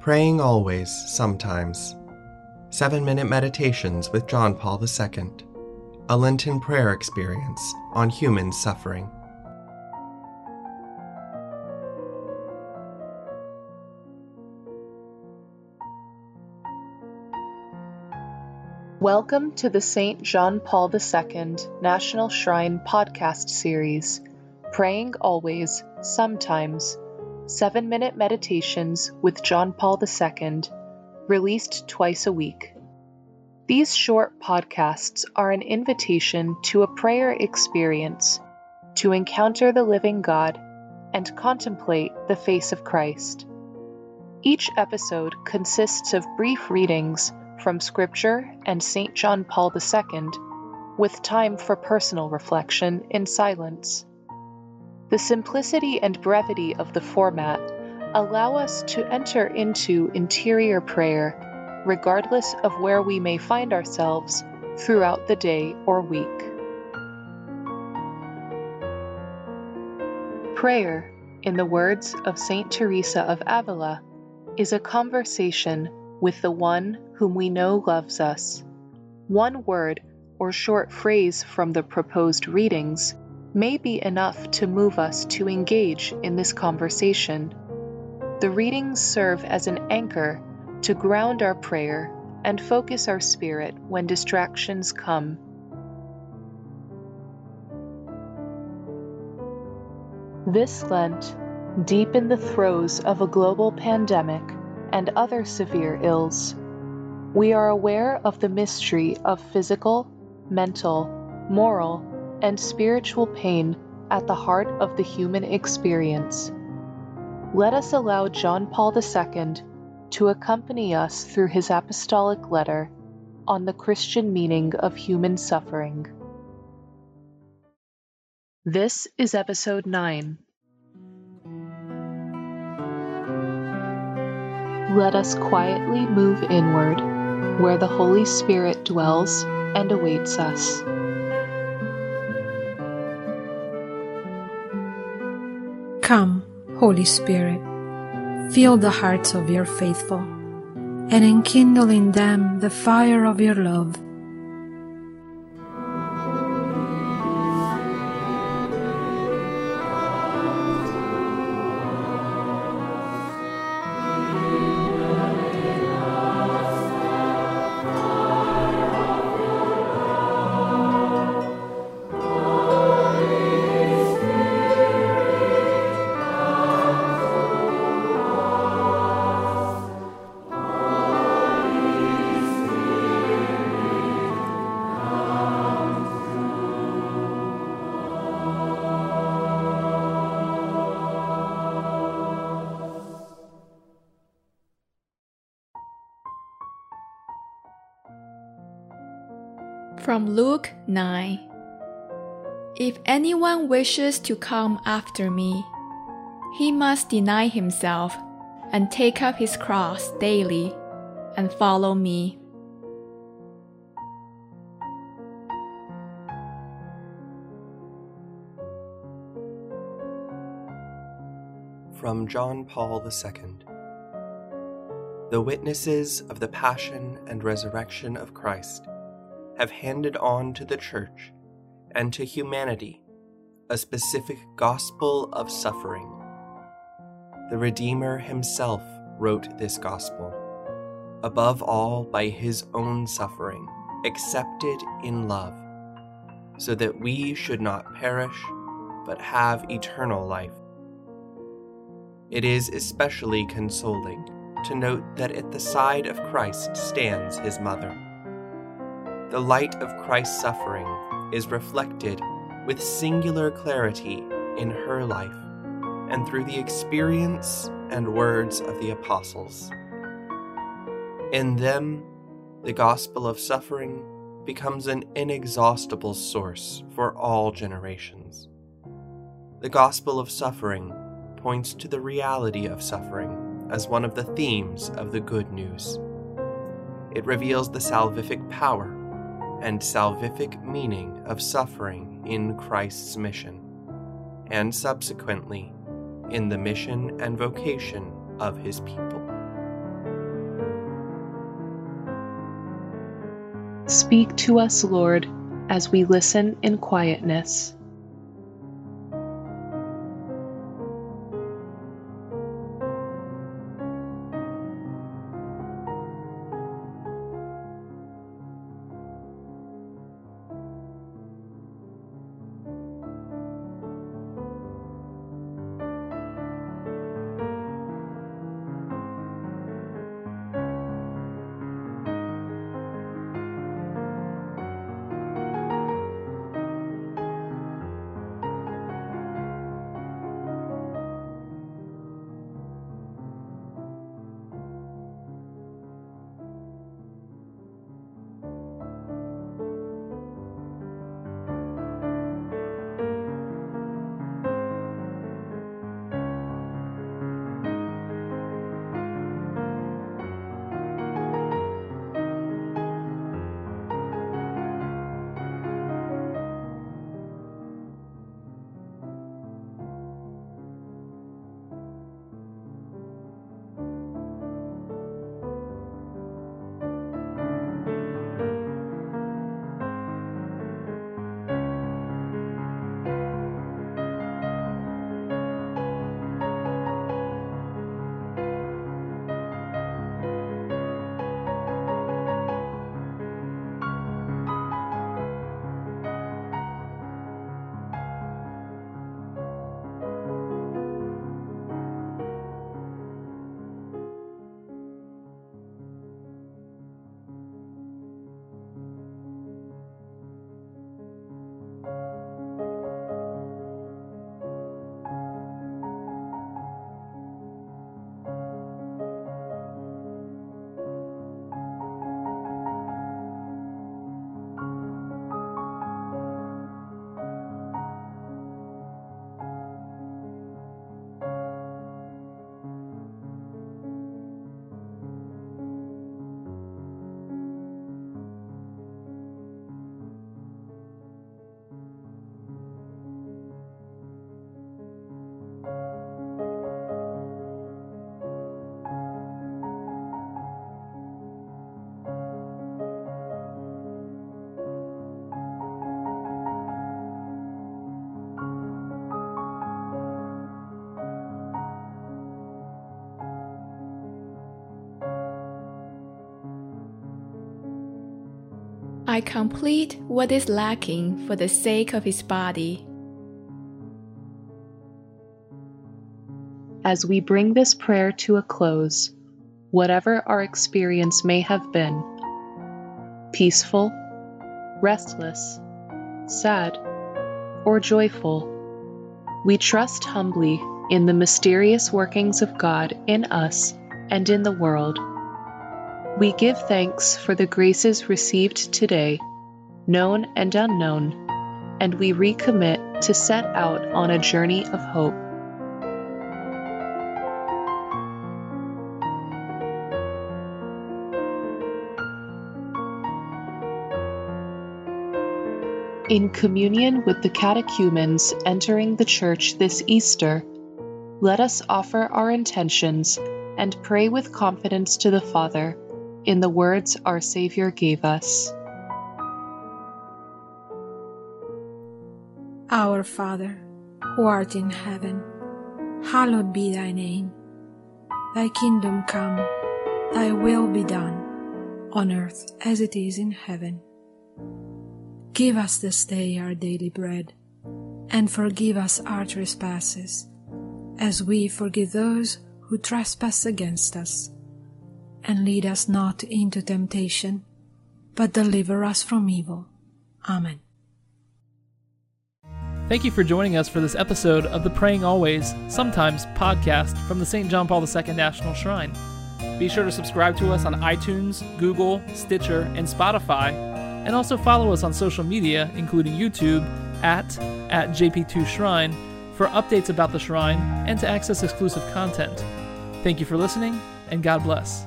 Praying Always, Sometimes. Seven Minute Meditations with John Paul II. A Lenten prayer experience on human suffering. Welcome to the St. John Paul II National Shrine podcast series, Praying Always, Sometimes Seven Minute Meditations with John Paul II, released twice a week. These short podcasts are an invitation to a prayer experience, to encounter the living God and contemplate the face of Christ. Each episode consists of brief readings from Scripture and St. John Paul II, with time for personal reflection in silence. The simplicity and brevity of the format allow us to enter into interior prayer, regardless of where we may find ourselves throughout the day or week. Prayer, in the words of St. Teresa of Avila, is a conversation with the one whom we know loves us. One word or short phrase from the proposed readings may be enough to move us to engage in this conversation. The readings serve as an anchor to ground our prayer and focus our spirit when distractions come. This Lent, deep in the throes of a global pandemic and other severe ills, we are aware of the mystery of physical, mental, moral, and spiritual pain at the heart of the human experience. Let us allow John Paul II to accompany us through his apostolic letter on the Christian meaning of human suffering. This is episode 9. Let us quietly move inward, where the Holy Spirit dwells and awaits us. Come, Holy Spirit, fill the hearts of your faithful, and enkindle in them the fire of your love. From Luke 9 If anyone wishes to come after me, he must deny himself and take up his cross daily and follow me. From John Paul II The witnesses of the Passion and Resurrection of Christ have handed on to the Church and to humanity a specific gospel of suffering. The Redeemer himself wrote this gospel, above all by his own suffering, accepted in love, so that we should not perish, but have eternal life. It is especially consoling to note that at the side of Christ stands his mother the light of Christ's suffering is reflected with singular clarity in her life and through the experience and words of the apostles. In them, the gospel of suffering becomes an inexhaustible source for all generations. The gospel of suffering points to the reality of suffering as one of the themes of the good news. It reveals the salvific power and salvific meaning of suffering in Christ's mission, and subsequently in the mission and vocation of his people. Speak to us, Lord, as we listen in quietness. I complete what is lacking for the sake of his body. As we bring this prayer to a close, whatever our experience may have been peaceful, restless, sad, or joyful we trust humbly in the mysterious workings of God in us and in the world. We give thanks for the graces received today, known and unknown, and we recommit to set out on a journey of hope. In communion with the catechumens entering the Church this Easter, let us offer our intentions and pray with confidence to the Father in the words our Savior gave us. Our Father, who art in heaven, hallowed be thy name. Thy kingdom come, thy will be done, on earth as it is in heaven. Give us this day our daily bread, and forgive us our trespasses, as we forgive those who trespass against us and lead us not into temptation, but deliver us from evil. Amen. Thank you for joining us for this episode of the Praying Always, Sometimes podcast from the St. John Paul II National Shrine. Be sure to subscribe to us on iTunes, Google, Stitcher, and Spotify, and also follow us on social media, including YouTube at, at JP2 Shrine, for updates about the shrine and to access exclusive content. Thank you for listening, and God bless.